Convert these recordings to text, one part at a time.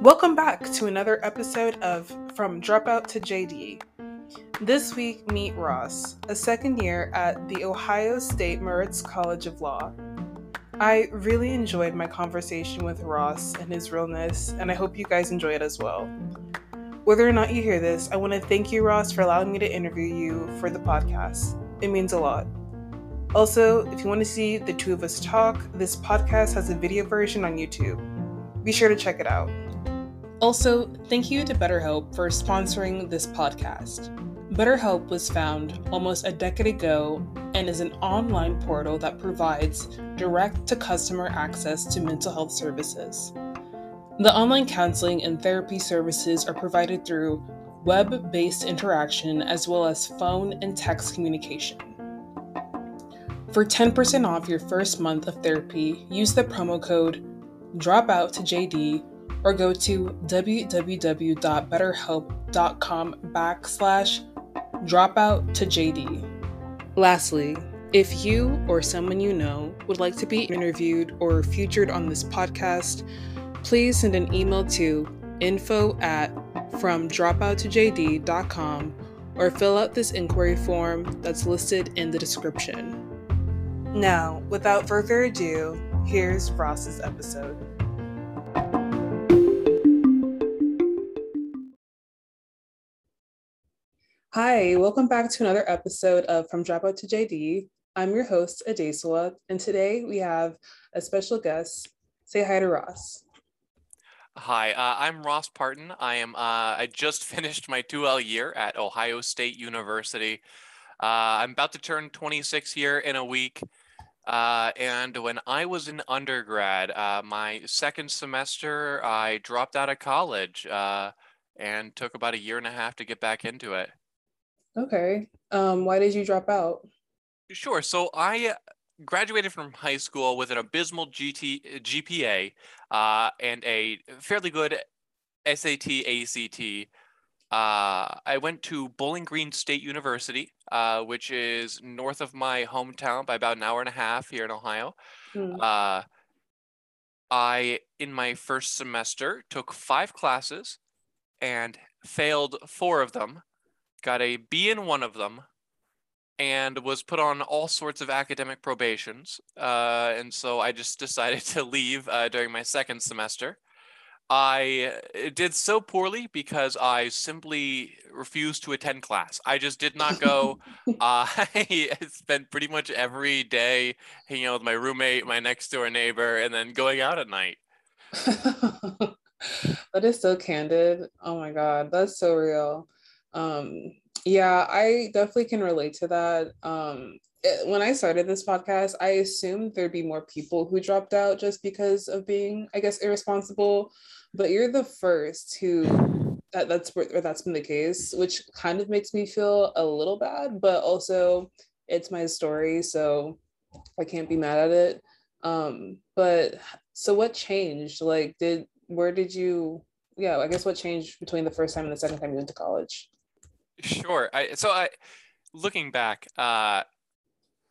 Welcome back to another episode of From Dropout to JD. This week, meet Ross, a second year at the Ohio State Moritz College of Law. I really enjoyed my conversation with Ross and his realness, and I hope you guys enjoy it as well. Whether or not you hear this, I want to thank you, Ross, for allowing me to interview you for the podcast. It means a lot. Also, if you want to see the two of us talk, this podcast has a video version on YouTube. Be sure to check it out. Also, thank you to BetterHelp for sponsoring this podcast. BetterHelp was found almost a decade ago and is an online portal that provides direct to customer access to mental health services. The online counseling and therapy services are provided through web based interaction as well as phone and text communication. For 10% off your first month of therapy, use the promo code DROPOUT to JD or go to www.betterhelp.com backslash dropout to JD. Lastly, if you or someone you know would like to be interviewed or featured on this podcast, please send an email to info at from dropouttojd.com or fill out this inquiry form that's listed in the description. Now, without further ado, here's Ross's episode. Hi, welcome back to another episode of From Dropout to JD. I'm your host, Adesua, and today we have a special guest. Say hi to Ross. Hi, uh, I'm Ross Partin. I am. Uh, I just finished my 2L year at Ohio State University. Uh, I'm about to turn 26 here in a week. Uh, and when I was in undergrad, uh, my second semester, I dropped out of college uh, and took about a year and a half to get back into it. Okay. Um, why did you drop out? Sure. So I graduated from high school with an abysmal GT, GPA uh, and a fairly good SAT ACT. Uh, I went to Bowling Green State University, uh, which is north of my hometown by about an hour and a half here in Ohio. Hmm. Uh, I, in my first semester, took five classes and failed four of them got a B in one of them, and was put on all sorts of academic probations. Uh, and so I just decided to leave uh, during my second semester. I did so poorly because I simply refused to attend class. I just did not go. uh, I spent pretty much every day hanging out with my roommate, my next door neighbor, and then going out at night. that is so candid. Oh my God, that's so real. Um, yeah, I definitely can relate to that. Um, when I started this podcast, I assumed there'd be more people who dropped out just because of being, I guess, irresponsible. But you're the first who that, that's where that's been the case, which kind of makes me feel a little bad, but also it's my story, so I can't be mad at it. Um, but so what changed? Like, did where did you? Yeah, I guess what changed between the first time and the second time you went to college? Sure. I so I looking back, uh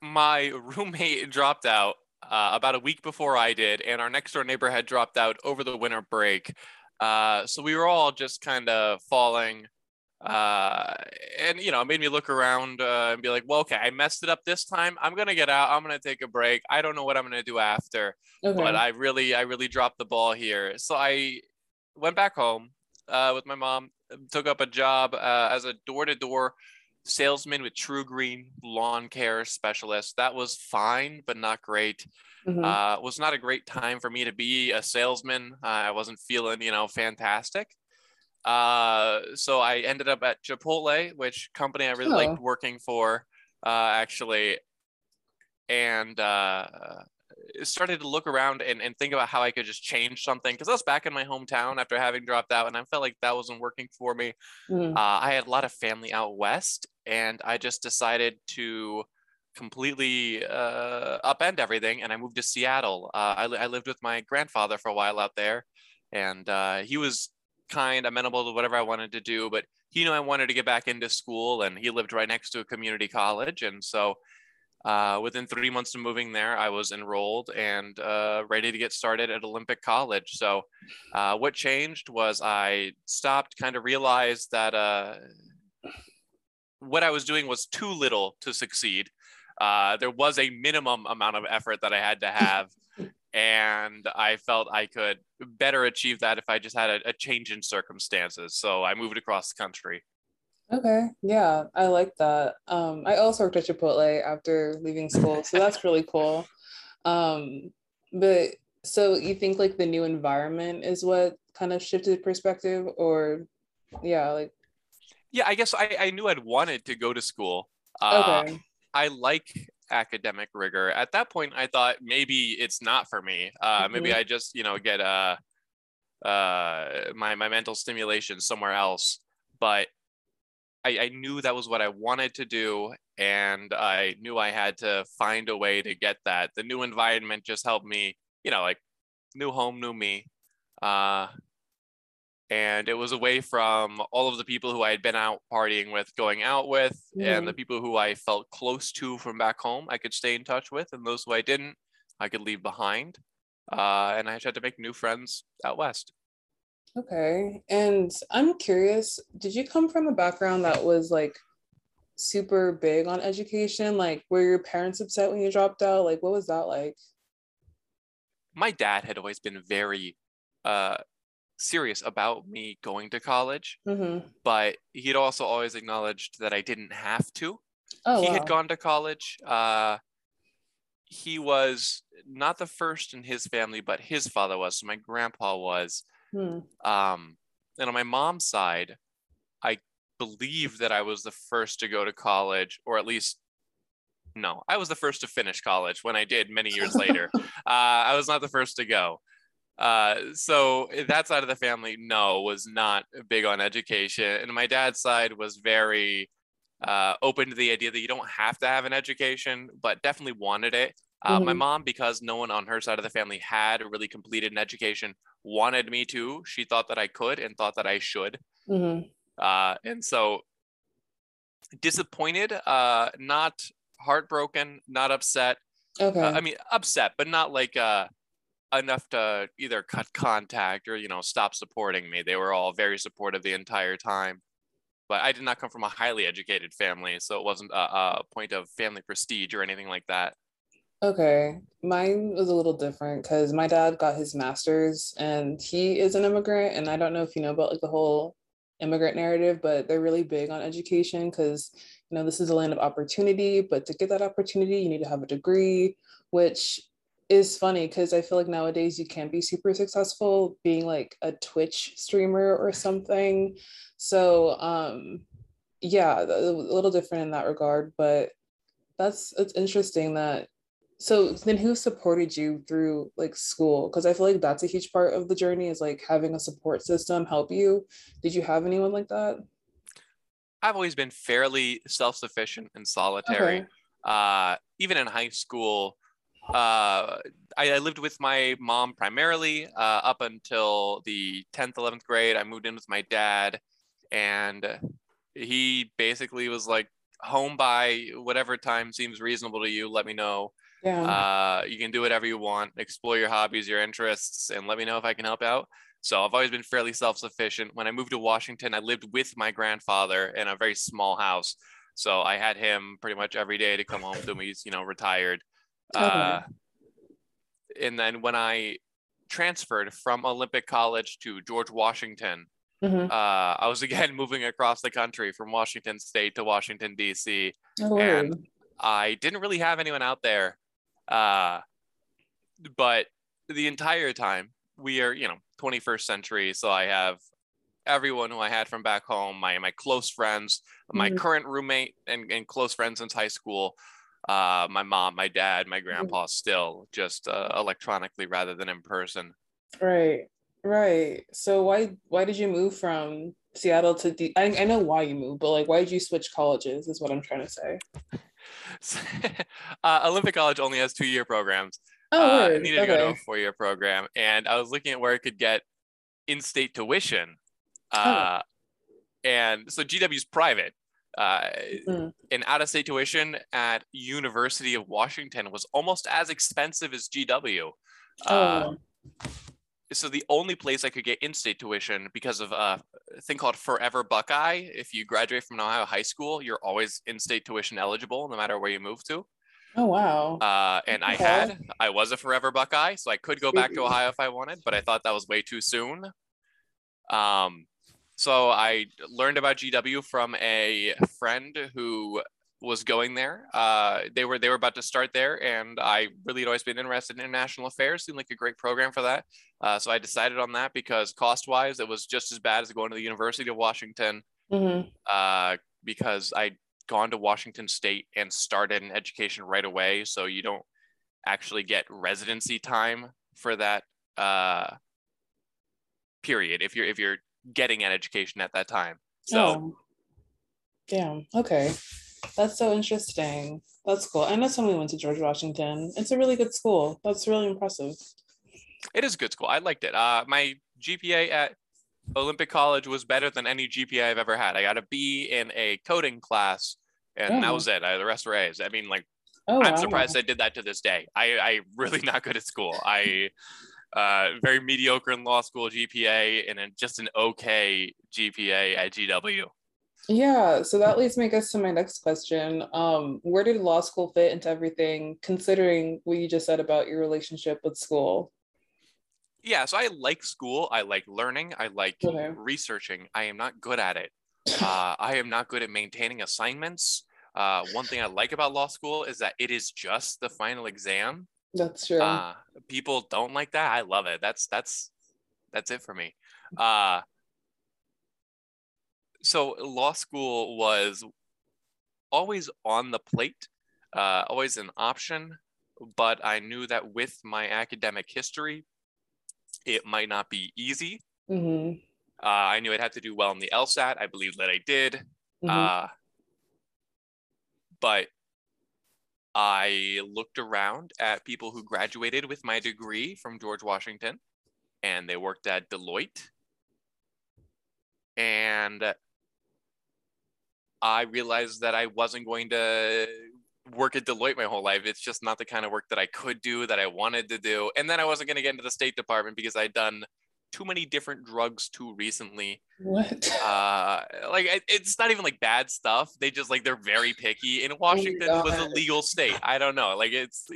my roommate dropped out uh, about a week before I did, and our next door neighbor had dropped out over the winter break. Uh, so we were all just kind of falling. Uh, and you know, it made me look around uh, and be like, "Well, okay, I messed it up this time. I'm gonna get out. I'm gonna take a break. I don't know what I'm gonna do after, okay. but I really, I really dropped the ball here. So I went back home uh, with my mom, took up a job uh, as a door-to-door salesman with TruGreen lawn care specialist. That was fine, but not great. Mm-hmm. Uh, was not a great time for me to be a salesman. Uh, I wasn't feeling, you know, fantastic. Uh, so I ended up at Chipotle, which company I really oh. liked working for, uh, actually. And uh, started to look around and, and think about how I could just change something because I was back in my hometown after having dropped out and I felt like that wasn't working for me. Mm. Uh, I had a lot of family out west and I just decided to completely uh, upend everything and I moved to Seattle. Uh, I, I, lived with my grandfather for a while out there and uh, he was kind, amenable to whatever I wanted to do, but he knew I wanted to get back into school and he lived right next to a community college. And so uh, within three months of moving there, I was enrolled and uh, ready to get started at Olympic College. So, uh, what changed was I stopped, kind of realized that what I was doing was too little to succeed. Uh, there was a minimum amount of effort that I had to have. and I felt I could better achieve that if I just had a, a change in circumstances. So I moved across the country. Okay, yeah, I like that. Um, I also worked at Chipotle after leaving school, so that's really cool. Um, but so you think like the new environment is what kind of shifted perspective, or yeah, like yeah, I guess I, I knew I'd wanted to go to school. Uh, okay. I like academic rigor. At that point, I thought maybe it's not for me. Uh, mm-hmm. Maybe I just you know get uh, uh, my my mental stimulation somewhere else. But I, I knew that was what I wanted to do, and I knew I had to find a way to get that. The new environment just helped me, you know, like new home, new me. Uh, and it was away from all of the people who I had been out partying with, going out with, mm-hmm. and the people who I felt close to from back home. I could stay in touch with, and those who I didn't, I could leave behind. Uh, and I had to make new friends out west. Okay. And I'm curious, did you come from a background that was like super big on education? Like, were your parents upset when you dropped out? Like, what was that like? My dad had always been very uh, serious about me going to college, mm-hmm. but he'd also always acknowledged that I didn't have to. Oh, he wow. had gone to college. Uh, he was not the first in his family, but his father was. So my grandpa was. Hmm. Um, and on my mom's side, I believe that I was the first to go to college, or at least, no, I was the first to finish college when I did many years later. uh, I was not the first to go. Uh, so that side of the family, no, was not big on education. And my dad's side was very uh, open to the idea that you don't have to have an education, but definitely wanted it. Uh, mm-hmm. My mom, because no one on her side of the family had really completed an education, wanted me to. She thought that I could and thought that I should. Mm-hmm. Uh, and so disappointed, uh, not heartbroken, not upset. Okay. Uh, I mean, upset, but not like uh, enough to either cut contact or, you know, stop supporting me. They were all very supportive the entire time. But I did not come from a highly educated family, so it wasn't a, a point of family prestige or anything like that. Okay, mine was a little different because my dad got his master's and he is an immigrant. And I don't know if you know about like the whole immigrant narrative, but they're really big on education because you know this is a land of opportunity. But to get that opportunity, you need to have a degree, which is funny because I feel like nowadays you can be super successful being like a Twitch streamer or something. So um yeah, a little different in that regard, but that's it's interesting that so then who supported you through like school because i feel like that's a huge part of the journey is like having a support system help you did you have anyone like that i've always been fairly self-sufficient and solitary okay. uh, even in high school uh, I, I, lived with my mom primarily uh, up until the 10th 11th grade i moved in with my dad and he basically was like home by whatever time seems reasonable to you let me know yeah. Uh, you can do whatever you want, explore your hobbies, your interests, and let me know if I can help out. So I've always been fairly self-sufficient. When I moved to Washington, I lived with my grandfather in a very small house. So I had him pretty much every day to come home to me. He's, you know, retired. Okay. Uh, and then when I transferred from Olympic College to George Washington, mm-hmm. uh, I was again moving across the country from Washington State to Washington D.C. Oh, and I didn't really have anyone out there uh, but the entire time we are, you know, 21st century. So I have everyone who I had from back home, my my close friends, my mm-hmm. current roommate and, and close friends since high school, uh, my mom, my dad, my mm-hmm. grandpa, still just uh, electronically rather than in person. Right, right. So why why did you move from Seattle to D? I, I know why you moved, but like why did you switch colleges? Is what I'm trying to say. uh, Olympic College only has two year programs. Oh, uh, I needed okay. to go to a four year program, and I was looking at where I could get in state tuition. Oh. Uh, oh. And so GW is private. Uh, mm. An out-of-state tuition at University of Washington was almost as expensive as GW. Oh. Uh, so the only place I could get in-state tuition because of a thing called Forever Buckeye. If you graduate from an Ohio high school, you're always in-state tuition eligible, no matter where you move to. Oh wow! Uh, and okay. I had, I was a Forever Buckeye, so I could go back to Ohio if I wanted, but I thought that was way too soon. Um, so I learned about GW from a friend who was going there. Uh, they were they were about to start there, and I really had always been interested in international affairs. Seemed like a great program for that. Uh, so I decided on that because cost wise, it was just as bad as going to the University of Washington. Mm-hmm. Uh, because I'd gone to Washington State and started an education right away, so you don't actually get residency time for that uh, period if you're if you're getting an education at that time. So. Oh. Yeah. Okay. That's so interesting. That's cool. I know someone went to George Washington. It's a really good school. That's really impressive. It is a good school. I liked it. Uh, my GPA at Olympic College was better than any GPA I've ever had. I got a B in a coding class, and that was it. I, the rest were A's. I mean, like, oh, I'm wow. surprised I did that to this day. I, I really not good at school. I uh, very mediocre in law school GPA and just an okay GPA at GW. Yeah, so that leads me, I guess, to my next question. Um, where did law school fit into everything, considering what you just said about your relationship with school? Yeah, so I like school. I like learning. I like okay. researching. I am not good at it. Uh, I am not good at maintaining assignments. Uh, one thing I like about law school is that it is just the final exam. That's true. Uh, people don't like that. I love it. That's that's that's it for me. Uh, so law school was always on the plate, uh, always an option, but I knew that with my academic history, it might not be easy. Mm-hmm. Uh, I knew I'd have to do well in the LSAT. I believe that I did. Mm-hmm. Uh, but I looked around at people who graduated with my degree from George Washington and they worked at Deloitte. And I realized that I wasn't going to work at Deloitte my whole life. It's just not the kind of work that I could do, that I wanted to do. And then I wasn't going to get into the State Department because I'd done too many different drugs too recently. What? Uh, like it, it's not even like bad stuff. They just like they're very picky. And Washington oh was a legal state. I don't know. Like it's,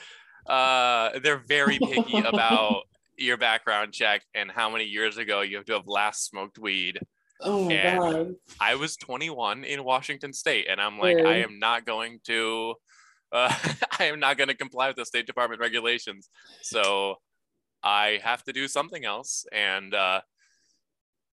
uh, they're very picky about your background check and how many years ago you have to have last smoked weed. Oh my and god. I was 21 in Washington State, and I'm like, I am not going to, uh, I am not going to comply with the State Department regulations. So I have to do something else, and uh,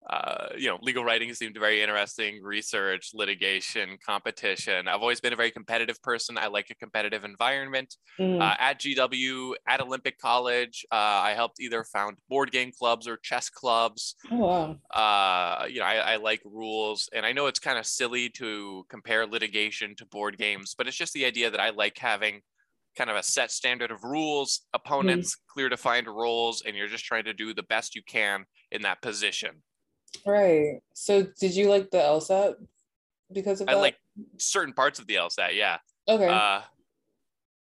uh, you know, legal writing seemed very interesting, research, litigation, competition. I've always been a very competitive person. I like a competitive environment. Mm. Uh, at GW, at Olympic College, uh, I helped either found board game clubs or chess clubs. Oh, wow. Uh, you know, I, I like rules, and I know it's kind of silly to compare litigation to board games, but it's just the idea that I like having kind of a set standard of rules, opponents, mm. clear defined roles, and you're just trying to do the best you can in that position. Right. So did you like the LSAT because of that? I like certain parts of the LSAT, yeah. Okay. Uh,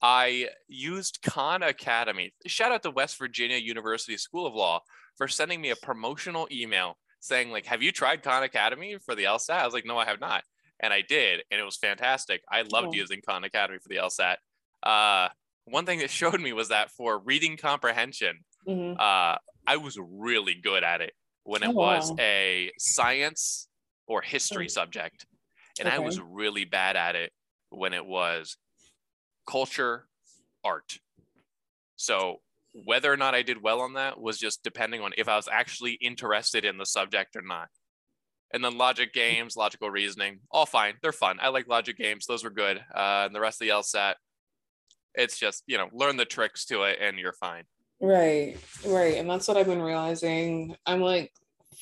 I used Khan Academy. Shout out to West Virginia University School of Law for sending me a promotional email saying like, "Have you tried Khan Academy for the LSAT?" I was like, "No, I have not," and I did, and it was fantastic. I loved oh. using Khan Academy for the LSAT. Uh, one thing that showed me was that for reading comprehension, mm-hmm. uh, I was really good at it when it oh, was wow. a science or history oh. subject. And okay. I was really bad at it when it was culture, art. So whether or not I did well on that was just depending on if I was actually interested in the subject or not. And then logic games, logical reasoning, all fine. They're fun. I like logic games. Those were good. Uh, and the rest of the LSAT, it's just, you know, learn the tricks to it and you're fine. Right, right. And that's what I've been realizing. I'm like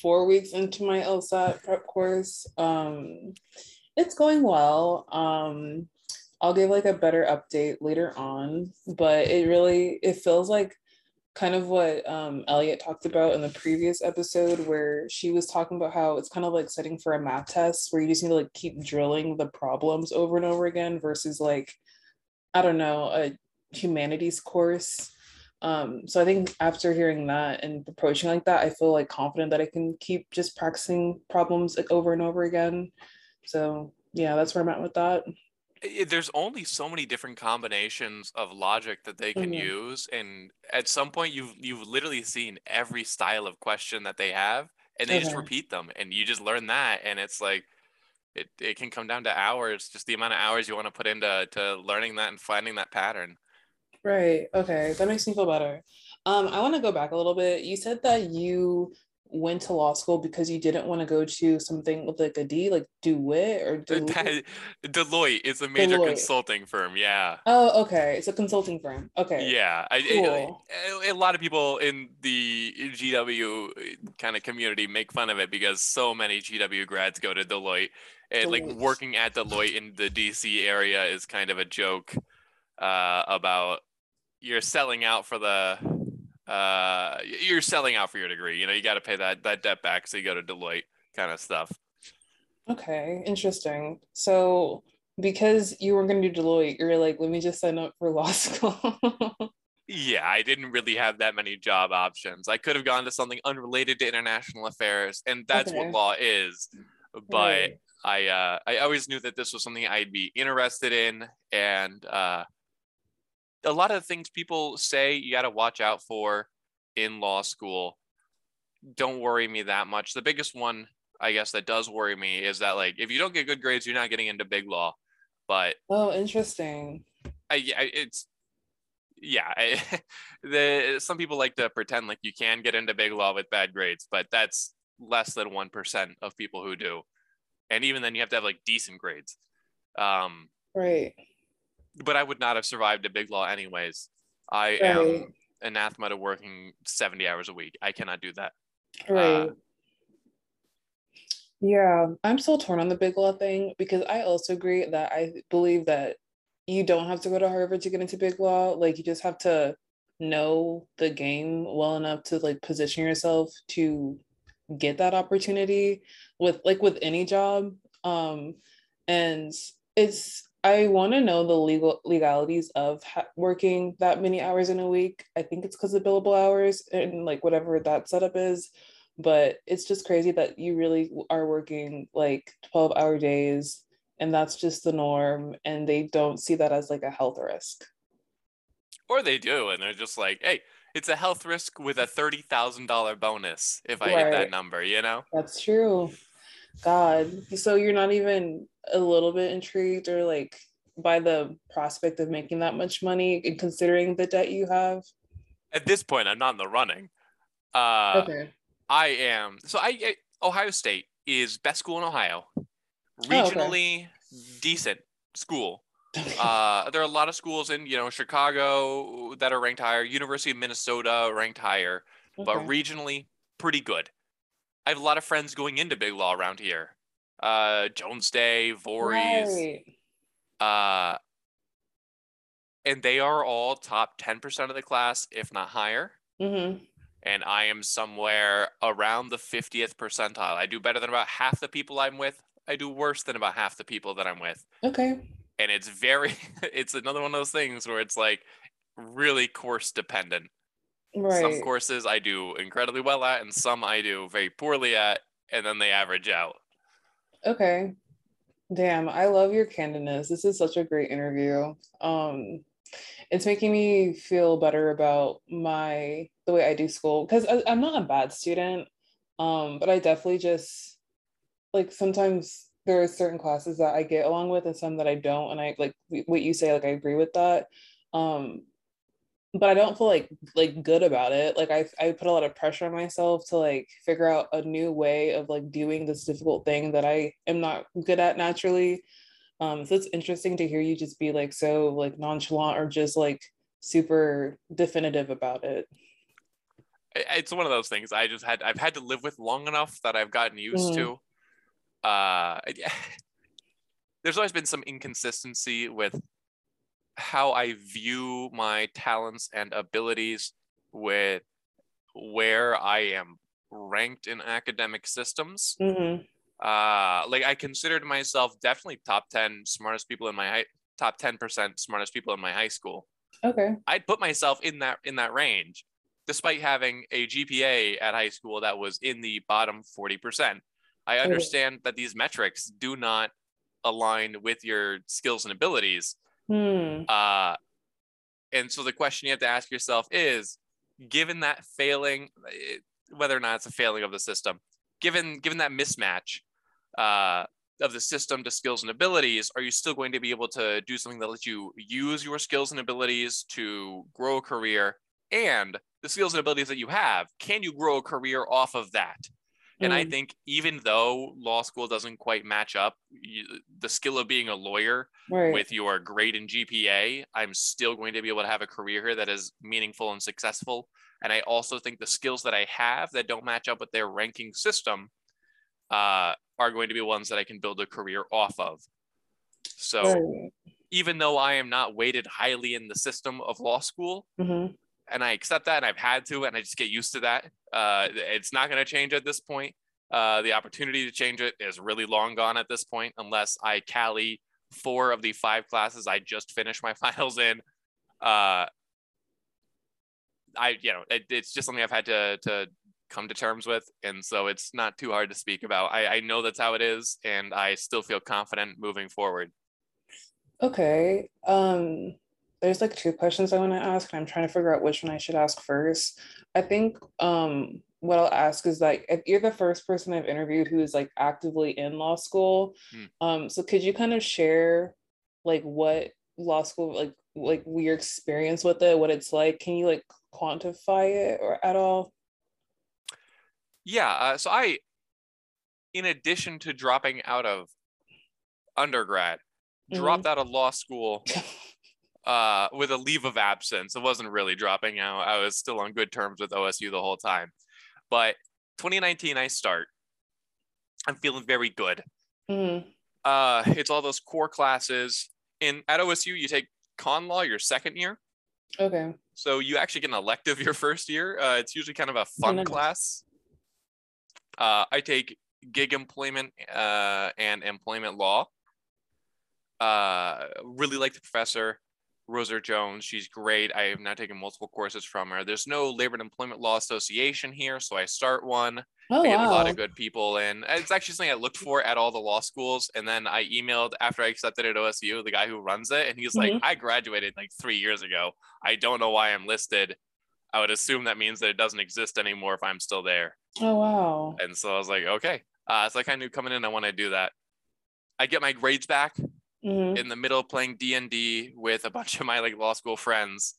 four weeks into my LSAT prep course. Um, it's going well. Um, I'll give like a better update later on, but it really it feels like kind of what um, Elliot talked about in the previous episode, where she was talking about how it's kind of like setting for a math test where you just need to like keep drilling the problems over and over again versus like, I don't know, a humanities course. Um, so I think after hearing that and approaching like that, I feel like confident that I can keep just practicing problems like over and over again. So yeah, that's where I'm at with that there's only so many different combinations of logic that they can mm-hmm. use and at some point you've you've literally seen every style of question that they have and they okay. just repeat them and you just learn that and it's like it, it can come down to hours just the amount of hours you want to put into to learning that and finding that pattern right okay that makes me feel better um i want to go back a little bit you said that you went to law school because you didn't want to go to something with like a D, like DeWitt or Deloitte? Deloitte is a major Deloitte. consulting firm. Yeah. Oh, okay. It's a consulting firm. Okay. Yeah. Cool. I, a lot of people in the GW kind of community make fun of it because so many GW grads go to Deloitte. And like working at Deloitte in the DC area is kind of a joke uh, about you're selling out for the uh, you're selling out for your degree. You know, you got to pay that that debt back, so you go to Deloitte, kind of stuff. Okay, interesting. So because you were going to do Deloitte, you're like, let me just sign up for law school. yeah, I didn't really have that many job options. I could have gone to something unrelated to international affairs, and that's okay. what law is. But right. I uh, I always knew that this was something I'd be interested in, and uh, a lot of the things people say you got to watch out for in law school don't worry me that much. The biggest one, I guess, that does worry me is that like if you don't get good grades, you're not getting into big law. But oh, interesting. I, yeah, it's yeah. I, the some people like to pretend like you can get into big law with bad grades, but that's less than one percent of people who do, and even then you have to have like decent grades. Um, right but I would not have survived a big law anyways. I right. am anathema to working 70 hours a week. I cannot do that. Right. Uh, yeah, I'm still torn on the big law thing because I also agree that I believe that you don't have to go to Harvard to get into big law. Like you just have to know the game well enough to like position yourself to get that opportunity with like with any job. Um and it's I want to know the legal legalities of ha- working that many hours in a week. I think it's because of billable hours and like whatever that setup is. But it's just crazy that you really are working like 12 hour days and that's just the norm. And they don't see that as like a health risk. Or they do. And they're just like, hey, it's a health risk with a $30,000 bonus if I right. hit that number, you know? That's true. God. So you're not even a little bit intrigued or like by the prospect of making that much money and considering the debt you have? At this point, I'm not in the running. Uh, okay. I am. So I, I Ohio State is best school in Ohio, regionally oh, okay. decent school. uh, there are a lot of schools in you know Chicago that are ranked higher. University of Minnesota ranked higher, okay. but regionally pretty good. I have a lot of friends going into Big Law around here. Uh, Jones Day, Vorys. Right. Uh, and they are all top 10% of the class, if not higher. Mm-hmm. And I am somewhere around the 50th percentile. I do better than about half the people I'm with. I do worse than about half the people that I'm with. Okay. And it's very, it's another one of those things where it's like really course dependent. Right. Some courses I do incredibly well at, and some I do very poorly at, and then they average out. Okay. Damn, I love your candidness. This is such a great interview. Um, it's making me feel better about my the way I do school because I'm not a bad student, um, but I definitely just like sometimes there are certain classes that I get along with and some that I don't, and I like what you say. Like I agree with that. Um, but I don't feel like like good about it. Like I I put a lot of pressure on myself to like figure out a new way of like doing this difficult thing that I am not good at naturally. Um, so it's interesting to hear you just be like so like nonchalant or just like super definitive about it. It's one of those things I just had I've had to live with long enough that I've gotten used mm-hmm. to. Uh, there's always been some inconsistency with how I view my talents and abilities with where I am ranked in academic systems. Mm-hmm. Uh, like I considered myself definitely top 10 smartest people in my high, top 10% smartest people in my high school. Okay. I'd put myself in that in that range, despite having a GPA at high school that was in the bottom 40%. I understand that these metrics do not align with your skills and abilities. Hmm. Uh, and so the question you have to ask yourself is given that failing eh, whether or not it's a failing of the system given given that mismatch uh, of the system to skills and abilities are you still going to be able to do something that lets you use your skills and abilities to grow a career and the skills and abilities that you have can you grow a career off of that and I Mm. think even though law school doesn't quite match up, you, the skill of being a lawyer Right. with your grade and GPA, I'm still going to be able to have a career here that is meaningful and successful. And I also think the skills that I have that don't match up with their ranking system uh, are going to be ones that I can build a career off of. So Right. even though I am not weighted highly in the system of law school, Mhm. And I accept that and I've had to, and I just get used to that. Uh, it's not going to change at this point. Uh, the opportunity to change it is really long gone at this point, unless I cali four of the five classes I just finished my finals in. Uh, I, you know, it, it's just something I've had to to come to terms with, and so it's not too hard to speak about. I, I know that's how it is, and I still feel confident moving forward. Okay. Um, there's like two questions I want to ask, and I'm trying to figure out which one I should ask first. I think um what I'll ask is like if you're the first person I've interviewed who is like actively in law school, Hmm. um, so could you kind of share like what law school like like your experience with it, what it's like? Can you like quantify it or at all? Yeah. Uh, so I, in addition to dropping out of undergrad, dropped out of law school uh, with a leave of absence. It wasn't really dropping out. I was still on good terms with OSU the whole time. But 2019, I start. I'm feeling very good. Mhm. Uh, it's all those core classes. In at OSU, you take con law your second year. Okay. So you actually get an elective your first year. Uh, it's usually kind of a fun nice. class. Uh, I take gig employment uh, and employment law. Uh, really like the professor, Rosa Jones. She's great. I have now taken multiple courses from her. There's no Labor and Employment Law Association here, so I start one. Oh I get a lot of good people in. It's actually something I looked for at all the law schools. And then I emailed after I accepted at OSU, the guy who runs it, and he's like, Mhm. I graduated like three years ago. I don't know why I'm listed. I would assume that means that it doesn't exist anymore if I'm still there. Oh wow. And so I was like, okay. Uh, so I kind of knew coming in, I want to do that. I get my grades back Mhm. in the middle of playing D&D with a bunch of my like law school friends.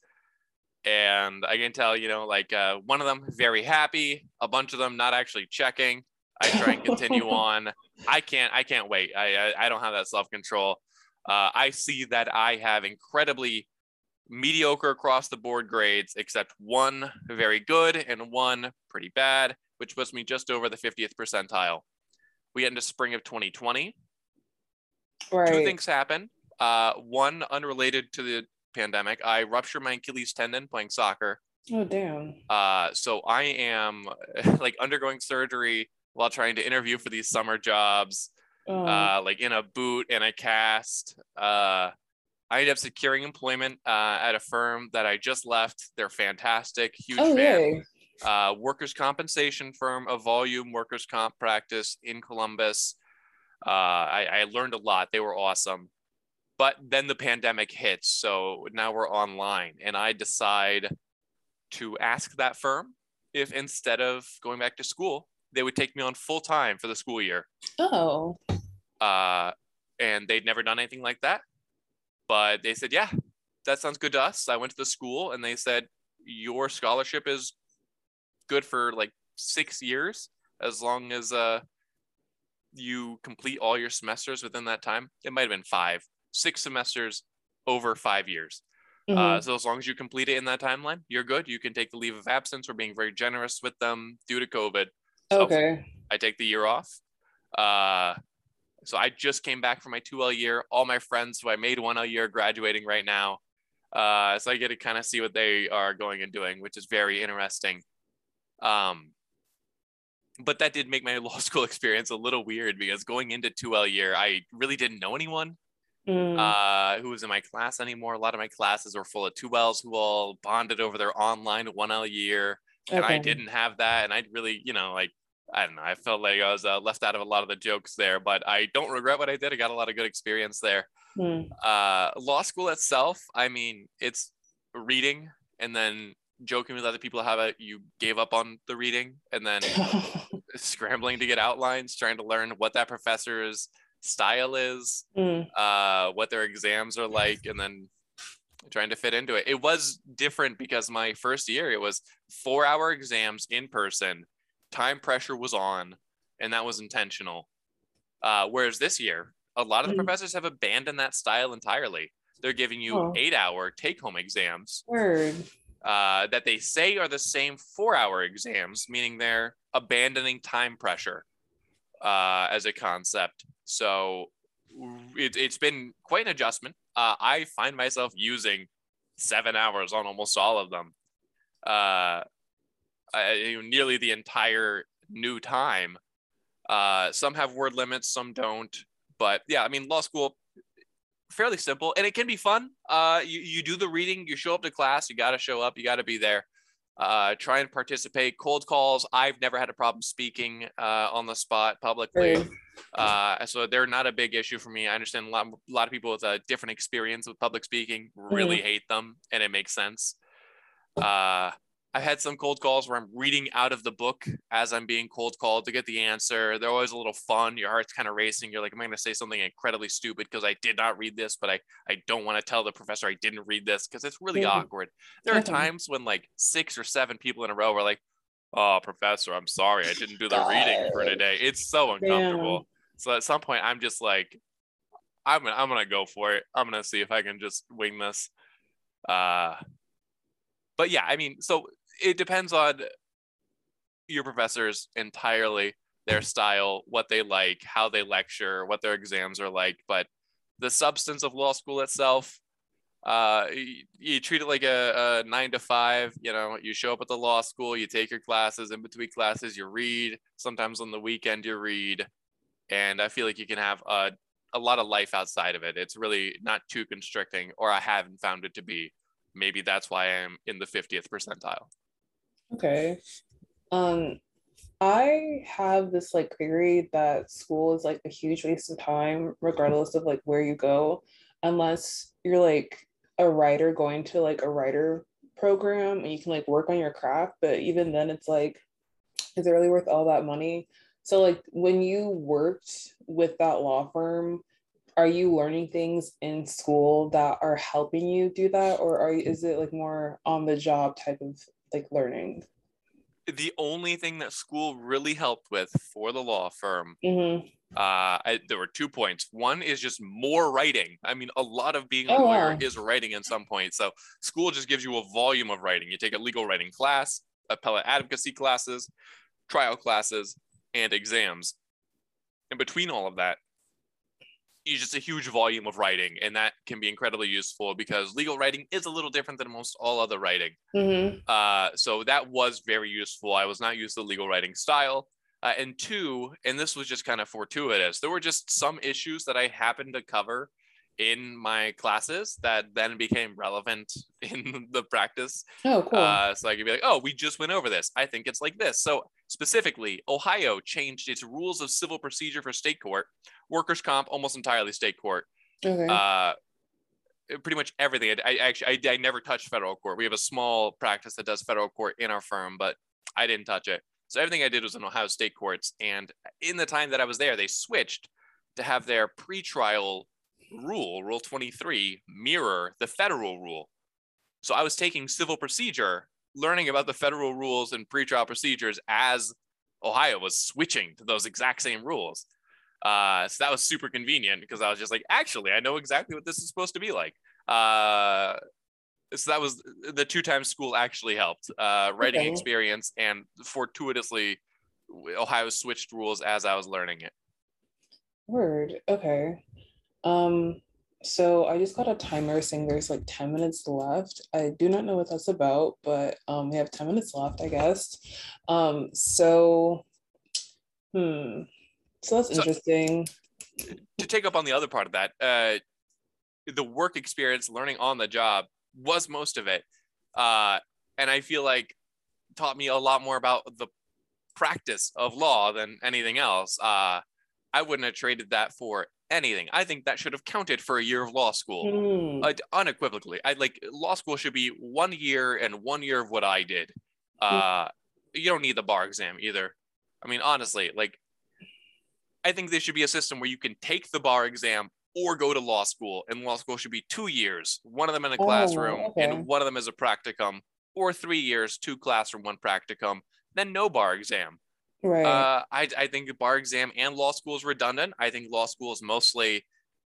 And I can tell, you know, like uh, one of them very happy, a bunch of them not actually checking. I try and continue on. I can't, I can't wait. I, I, I don't have that self-control. Uh, I see that I have incredibly mediocre across the board grades, except one very good and one pretty bad, which puts me just over the 50th percentile. We get into spring of 2020 two things happen. Uh, one unrelated to the pandemic. I ruptured my Achilles tendon playing soccer. Oh damn. Uh, so I am like undergoing surgery while trying to interview for these summer jobs. Oh. Uh, like in a boot and a cast. Uh, I ended up securing employment uh, at a firm that I just left. They're fantastic, huge oh fan uh, workers' compensation firm, a volume workers' comp practice in Columbus. Uh, I, I learned a lot. They were awesome. But then the pandemic hits. So now we're online. And I decide to ask that firm if instead of going back to school, they would take me on full time for the school year. Oh. Uh, and they'd never done anything like that. But they said, yeah, that sounds good to us. I went to the school and they said, your scholarship is good for like six years as long as uh, you complete all your semesters within that time. It might have been five, six semesters over five years. Uh, Mhm. so as long as you complete it in that timeline, you're good. You can take the leave of absence. We're being very generous with them due to COVID. So okay. I take the year off. Uh, so I just came back from my 2L year. All my friends who I made 1L year graduating right now. Uh, so I get to kind of see what they are going and doing, which is very interesting. Um, but that did make my law school experience a little weird because going into 2L year, I really didn't know anyone Mm. uh, who was in my class anymore. A lot of my classes were full of 2Ls who all bonded over their online 1L year. And I didn't have that. And I really, you know, like, I don't know. I felt like I was uh, left out of a lot of the jokes there, but I don't regret what I did. I got a lot of good experience there. Mm. Uh, law school itself, I mean, it's reading and then joking with other people how about you gave up on the reading and then scrambling to get outlines, trying to learn what that professor's style is, Mm. uh, what their exams are like, and then trying to fit into it. It was different because my first year it was four hour exams in person, time pressure was on, and that was intentional. Uh, whereas this year, a lot of the Mhm. professors have abandoned that style entirely. They're giving you Oh. eight hour take home exams Word. Uh, that they say are the same four hour exams, meaning they're abandoning time pressure uh, as a concept. So it, it's been quite an adjustment. Uh, I find myself using seven hours on almost all of them, uh, I, nearly the entire new time. Uh, some have word limits, some don't. But yeah, I mean, law school, fairly simple and it can be fun. Uh, you, you do the reading, you show up to class, you got to show up, you got to be there. Uh, try and participate. Cold calls, I've never had a problem speaking uh, on the spot publicly. Uh, so they're not a big issue for me. I understand a lot, a lot of people with a different experience with public speaking really hate them, and it makes sense. I've had some cold calls where I'm reading out of the book as I'm being cold called to get the answer. They're always a little fun. Your heart's kind of racing. You're like, am I going to say something incredibly stupid because I did not read this, but I, I don't want to tell the professor I didn't read this because it's really Mhm. awkward. There are times when like six or seven people in a row are like, oh, professor, I'm sorry. I didn't do the reading for today. It's so uncomfortable. So at some point, I'm just like, I'm gonna, I'm gonna go for it. I'm gonna see if I can just wing this. Uh, but yeah, I mean, so it depends on your professors entirely, their style, what they like, how they lecture, what their exams are like. But the substance of law school itself, uh, you, you treat it like a, a nine to five. You know, you show up at the law school, you take your classes. In between classes, you read. Sometimes on the weekend, you read and I feel like you can have a, a lot of life outside of it. It's really not too constricting, or I haven't found it to be. Maybe that's why I'm in the 50th percentile. Okay. Um, I have this like theory that school is like a huge waste of time, regardless of like where you go, unless you're like a writer going to like a writer program and you can like work on your craft. But even then, it's like, is it really worth all that money? So like when you worked with that law firm, are you learning things in school that are helping you do that, or are you, is it like more on the job type of like learning? The only thing that school really helped with for the law firm, Mm-hmm. uh, I, there were two points. One is just more writing. I mean, a lot of being a Oh, lawyer wow. is writing in some point. So school just gives you a volume of writing. You take a legal writing class, appellate advocacy classes, trial classes, and exams. And between all of that, just a huge volume of writing, and that can be incredibly useful because legal writing is a little different than most all other writing. Mm-hmm. Uh, so that was very useful. I was not used to the legal writing style. Uh, and two, and this was just kind of fortuitous, there were just some issues that I happened to cover in my classes that then became relevant in the practice. Oh, cool. Uh, so I could be like, oh, we just went over this. I think it's like this. So specifically, Ohio changed its rules of civil procedure for state court, workers' comp, almost entirely state court. okay. Uh, pretty much everything. I, I actually I, I never touched federal court. We have a small practice that does federal court in our firm, but I didn't touch it. So everything I did was in Ohio state courts. And in the time that I was there, they switched to have their pretrial rule, Rule 23, mirror the federal rule. So I was taking civil procedure, learning about the federal rules and pretrial procedures as Ohio was switching to those exact same rules. Uh, so that was super convenient because I was just like, actually, I know exactly what this is supposed to be like. Uh, so that was the two times school actually helped uh, writing Okay. experience and fortuitously Ohio switched rules as I was learning it. Word. Okay. Um, So I just got a timer saying there's like 10 minutes left. I do not know what that's about, but um, we have 10 minutes left, I guess. Um, so, hmm. So that's So- interesting. to take up on the other part of that, uh, the work experience, learning on the job was most of it. Uh, and I feel like taught me a lot more about the practice of law than anything else. Uh, I wouldn't have traded that for anything. I think that should have counted for a year of law school. Hmm. Uh, unequivocally, I like law school should be one year and one year of what I did. Uh, you don't need the bar exam either. I mean, honestly, like, I think there should be a system where you can take the bar exam or go to law school, and law school should be two years, one of them in a Oh, classroom, okay. and one of them as a practicum, or three years, two classroom, one practicum, then no bar exam. Right. Uh, I, I think the bar exam and law school is redundant. I think law school is mostly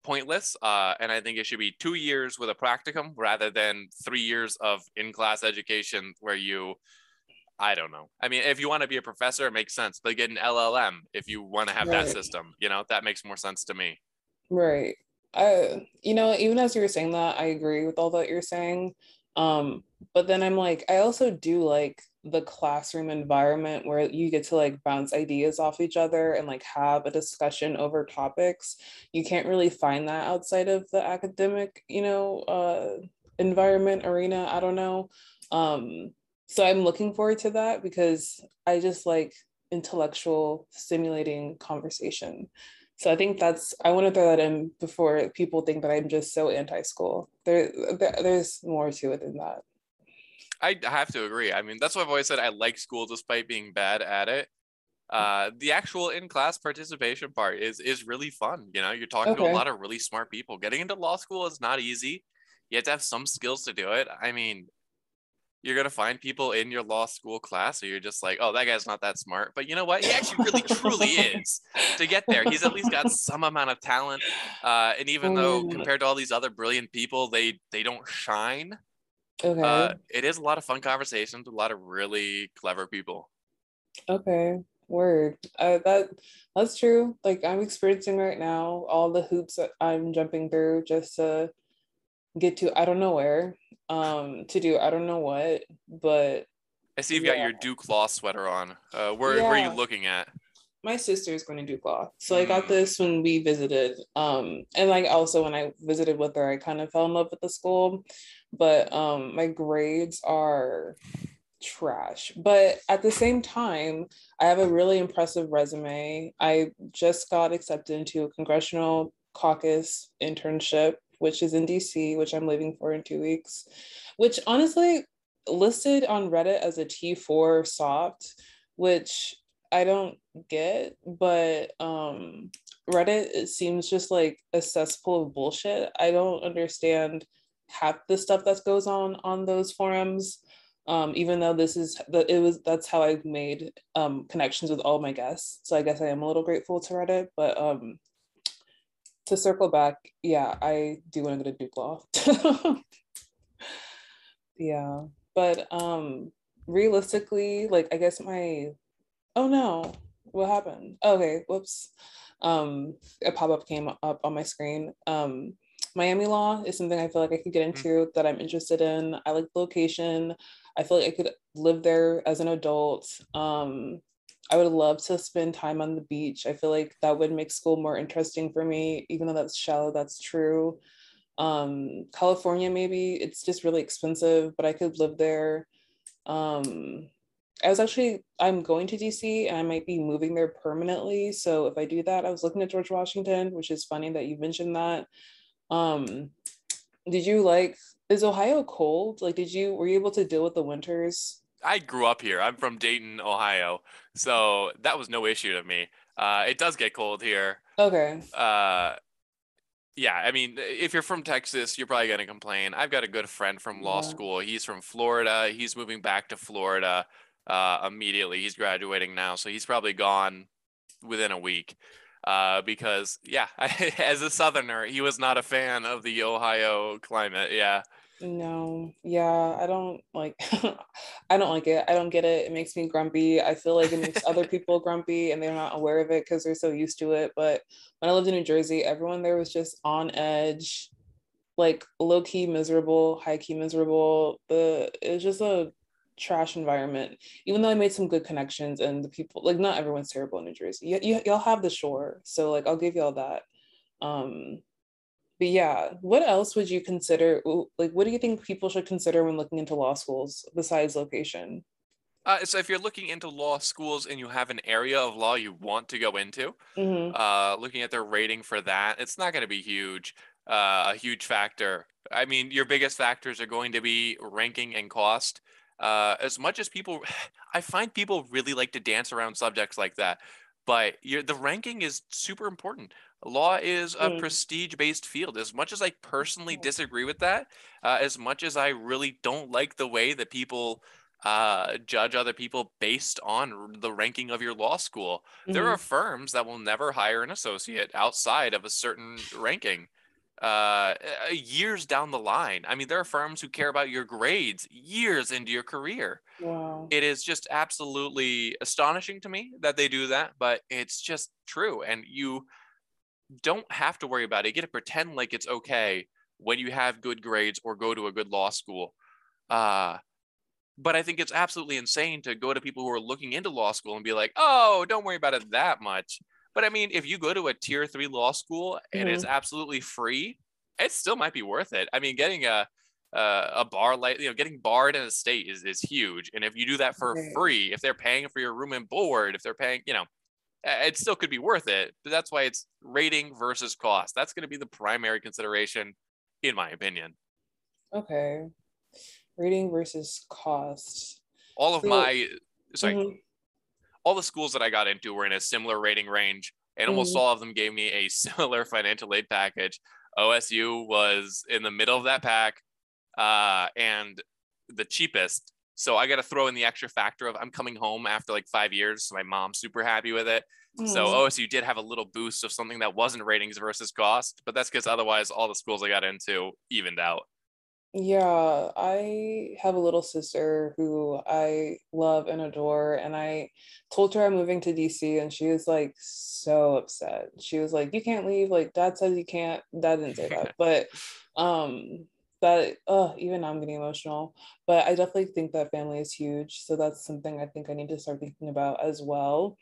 pointless. Uh, and I think it should be two years with a practicum rather than three years of in class education where you, I don't know. I mean, if you want to be a professor, it makes sense, but get an LLM if you want to have that system. You know, that makes more sense to me. Right. I, you know, even as you were saying that, I agree with all that you're saying. Um, but then I'm like, I also do like the classroom environment where you get to like bounce ideas off each other and like have a discussion over topics. You can't really find that outside of the academic, you know, uh, environment arena. I don't know. Um, so I'm looking forward to that because I just like intellectual stimulating conversation. So I think that's I want to throw that in before people think that I'm just so anti-school. There, there there's more to it than that. I have to agree. I mean, that's why I've always said I like school despite being bad at it. Uh, the actual in-class participation part is is really fun. You know, you're talking to a lot of really smart people. Getting into law school is not easy. You have to have some skills to do it. I mean, you're gonna find people in your law school class who you're just like, oh, that guy's not that smart. But you know what? He actually really truly is. To get there, he's at least got some amount of talent. Uh, and even though Mm. compared to all these other brilliant people, they they don't shine. Okay. Uh, it is a lot of fun conversations with a lot of really clever people. okay. Word. Uh, that that's true. Like I'm experiencing right now all the hoops that I'm jumping through just to get to I don't know where. Um, to do I don't know what, but I see you've got your Yeah. Duke Law sweater on. Uh, where, where are you looking at? My sister is going to do law. So I got Mm. this when we visited. Um, and like also when I visited with her, I kind of fell in love with the school. But um my grades are trash. But at the same time, I have a really impressive resume. I just got accepted into a congressional caucus internship, which is in DC, which I'm leaving for in two weeks, which honestly listed on Reddit as a T4 soft, which I don't get, but um Reddit it seems just like a cesspool of bullshit. I don't understand half the stuff that goes on on those forums. Um, even though this is the it was that's how I made um connections with all my guests. So I guess I am a little grateful to Reddit, but um to circle back, yeah, I do want to go to Duke Law. yeah, but um realistically, like I guess my oh no, what happened? Okay, whoops. Um a pop-up came up on my screen. Um Miami law is something I feel like I could get into that I'm interested in. I like the location. I feel like I could live there as an adult. Um I would love to spend time on the beach. I feel like that would make school more interesting for me, even though that's shallow, that's true. Um, California, maybe it's just really expensive, but I could live there. Um, I was actually, I'm going to DC and I might be moving there permanently. So if I do that, I was looking at George Washington, which is funny that you mentioned that. Um, did you like, is Ohio cold? Like, did you, were you able to deal with the winters? I grew up here. I'm from Dayton, Ohio, so that was no issue to me. Uh, it does get cold here. Okay. Uh, yeah, I mean, if you're from Texas, you're probably gonna complain. I've got a good friend from law Yeah. school. He's from Florida. He's moving back to Florida uh, immediately. He's graduating now, so he's probably gone within a week. Uh, because yeah, as a Southerner, he was not a fan of the Ohio climate. Yeah. No, yeah, I don't like I don't like it. I don't get it. It makes me grumpy. I feel like it makes other people grumpy and they're not aware of it because they're so used to it. But when I lived in New Jersey, everyone there was just on edge. like low key miserable, high key miserable. The it's just a trash environment. Even though I made some good connections and the people like not everyone's terrible in New Jersey. You, you y'all have the shore, so like I'll give y'all that. Um, but yeah, what else would you consider? Like, what do you think people should consider when looking into law schools besides location? Uh, so if you're looking into law schools and you have an area of law you want to go into, mm-hmm. uh, looking at their rating for that, it's not going to be huge, uh, a huge factor. I mean, your biggest factors are going to be ranking and cost. Uh, as much as people, I find people really like to dance around subjects like that, but the ranking is super important. Law is a mm. prestige-based field. As much as I personally disagree with that, uh, as much as I really don't like the way that people uh, judge other people based on the ranking of your law school. Mm-hmm. There are firms that will never hire an associate outside of a certain ranking. Uh, years down the line. I mean, there are firms who care about your grades years into your career. Wow. It is just absolutely astonishing to me that they do that, but it's just true. And you don't have to worry about it. You get to pretend like it's okay when you have good grades or go to a good law school. Uh, but I think it's absolutely insane to go to people who are looking into law school and be like, oh, don't worry about it that much. But I mean, if you go to a tier three law school and mm-hmm. it's absolutely free, it still might be worth it. I mean, getting a uh, a bar like you know getting barred in a state is is huge, and if you do that for free, if they're paying for your room and board, if they're paying, you know, it still could be worth it. But that's why it's rating versus cost. That's going to be the primary consideration, in my opinion. Okay rating versus cost. All of so, my sorry, mm-hmm. All the schools that I got into were in a similar rating range, and mm-hmm. almost all of them gave me a similar financial aid package. OSU was in the middle of that pack, uh, and the cheapest. So I got to throw in the extra factor of I'm coming home after like five years. So my mom's super happy with it. Mm. So OSU did have a little boost of something that wasn't ratings versus cost, but that's because otherwise all the schools I got into evened out. Yeah, I have a little sister who I love and adore. And I told her I'm moving to DC, and she was like so upset. She was like, You can't leave. Like, dad says you can't. Dad didn't say that. But um that uh even now I'm getting emotional. But I definitely think that family is huge. So that's something I think I need to start thinking about as well.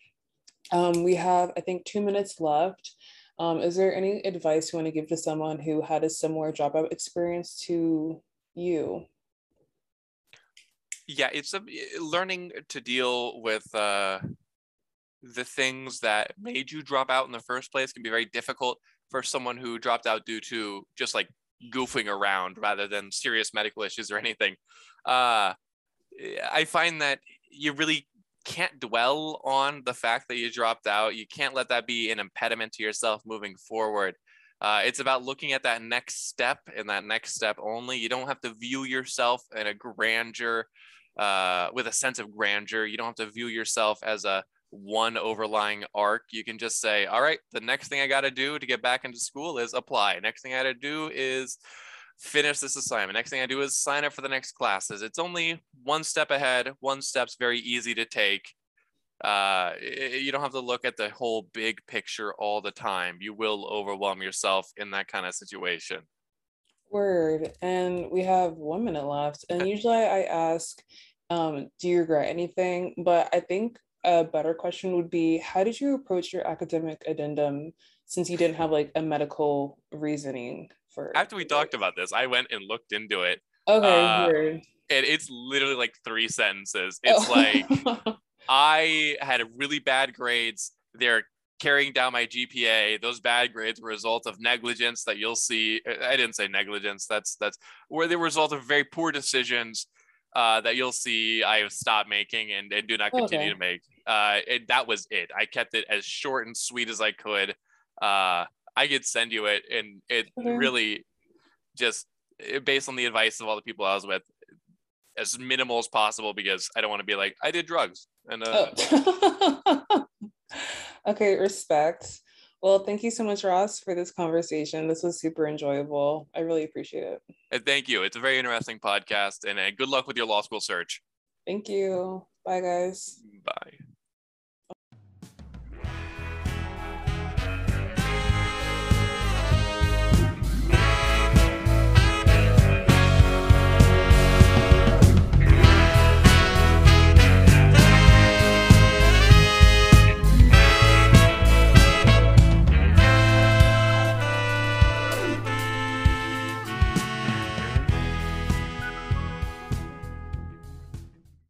Um, we have, I think, two minutes left. Um, is there any advice you want to give to someone who had a similar dropout experience to you? Yeah, it's a, learning to deal with uh, the things that made you drop out in the first place can be very difficult for someone who dropped out due to just like goofing around rather than serious medical issues or anything. Uh, I find that you really can't dwell on the fact that you dropped out. You can't let that be an impediment to yourself moving forward. Uh, it's about looking at that next step and that next step only. You don't have to view yourself in a grandeur, uh, with a sense of grandeur. You don't have to view yourself as a one overlying arc. You can just say, all right, the next thing I got to do to get back into school is apply. Next thing I got to do is finish this assignment. Next thing I do is sign up for the next classes. It's only one step ahead. One step's very easy to take. Uh, you don't have to look at the whole big picture all the time. You will overwhelm yourself in that kind of situation. Word. And we have one minute left. And usually I ask, um, do you regret anything? But I think a better question would be how did you approach your academic addendum since you didn't have like a medical reasoning for after we talked about this i went and looked into it okay uh, and it's literally like three sentences it's oh. like i had really bad grades they're carrying down my gpa those bad grades were a result of negligence that you'll see i didn't say negligence that's that's where the result of very poor decisions uh, that you'll see I have stopped making and, and do not continue okay. to make. Uh, and that was it. I kept it as short and sweet as I could uh, I could send you it, and it mm-hmm. really just based on the advice of all the people I was with, as minimal as possible because I don't want to be like I did drugs and. Uh, oh. okay, respect. Well, thank you so much, Ross, for this conversation. This was super enjoyable. I really appreciate it. And thank you. It's a very interesting podcast, and uh, good luck with your law school search. Thank you. Bye, guys. Bye.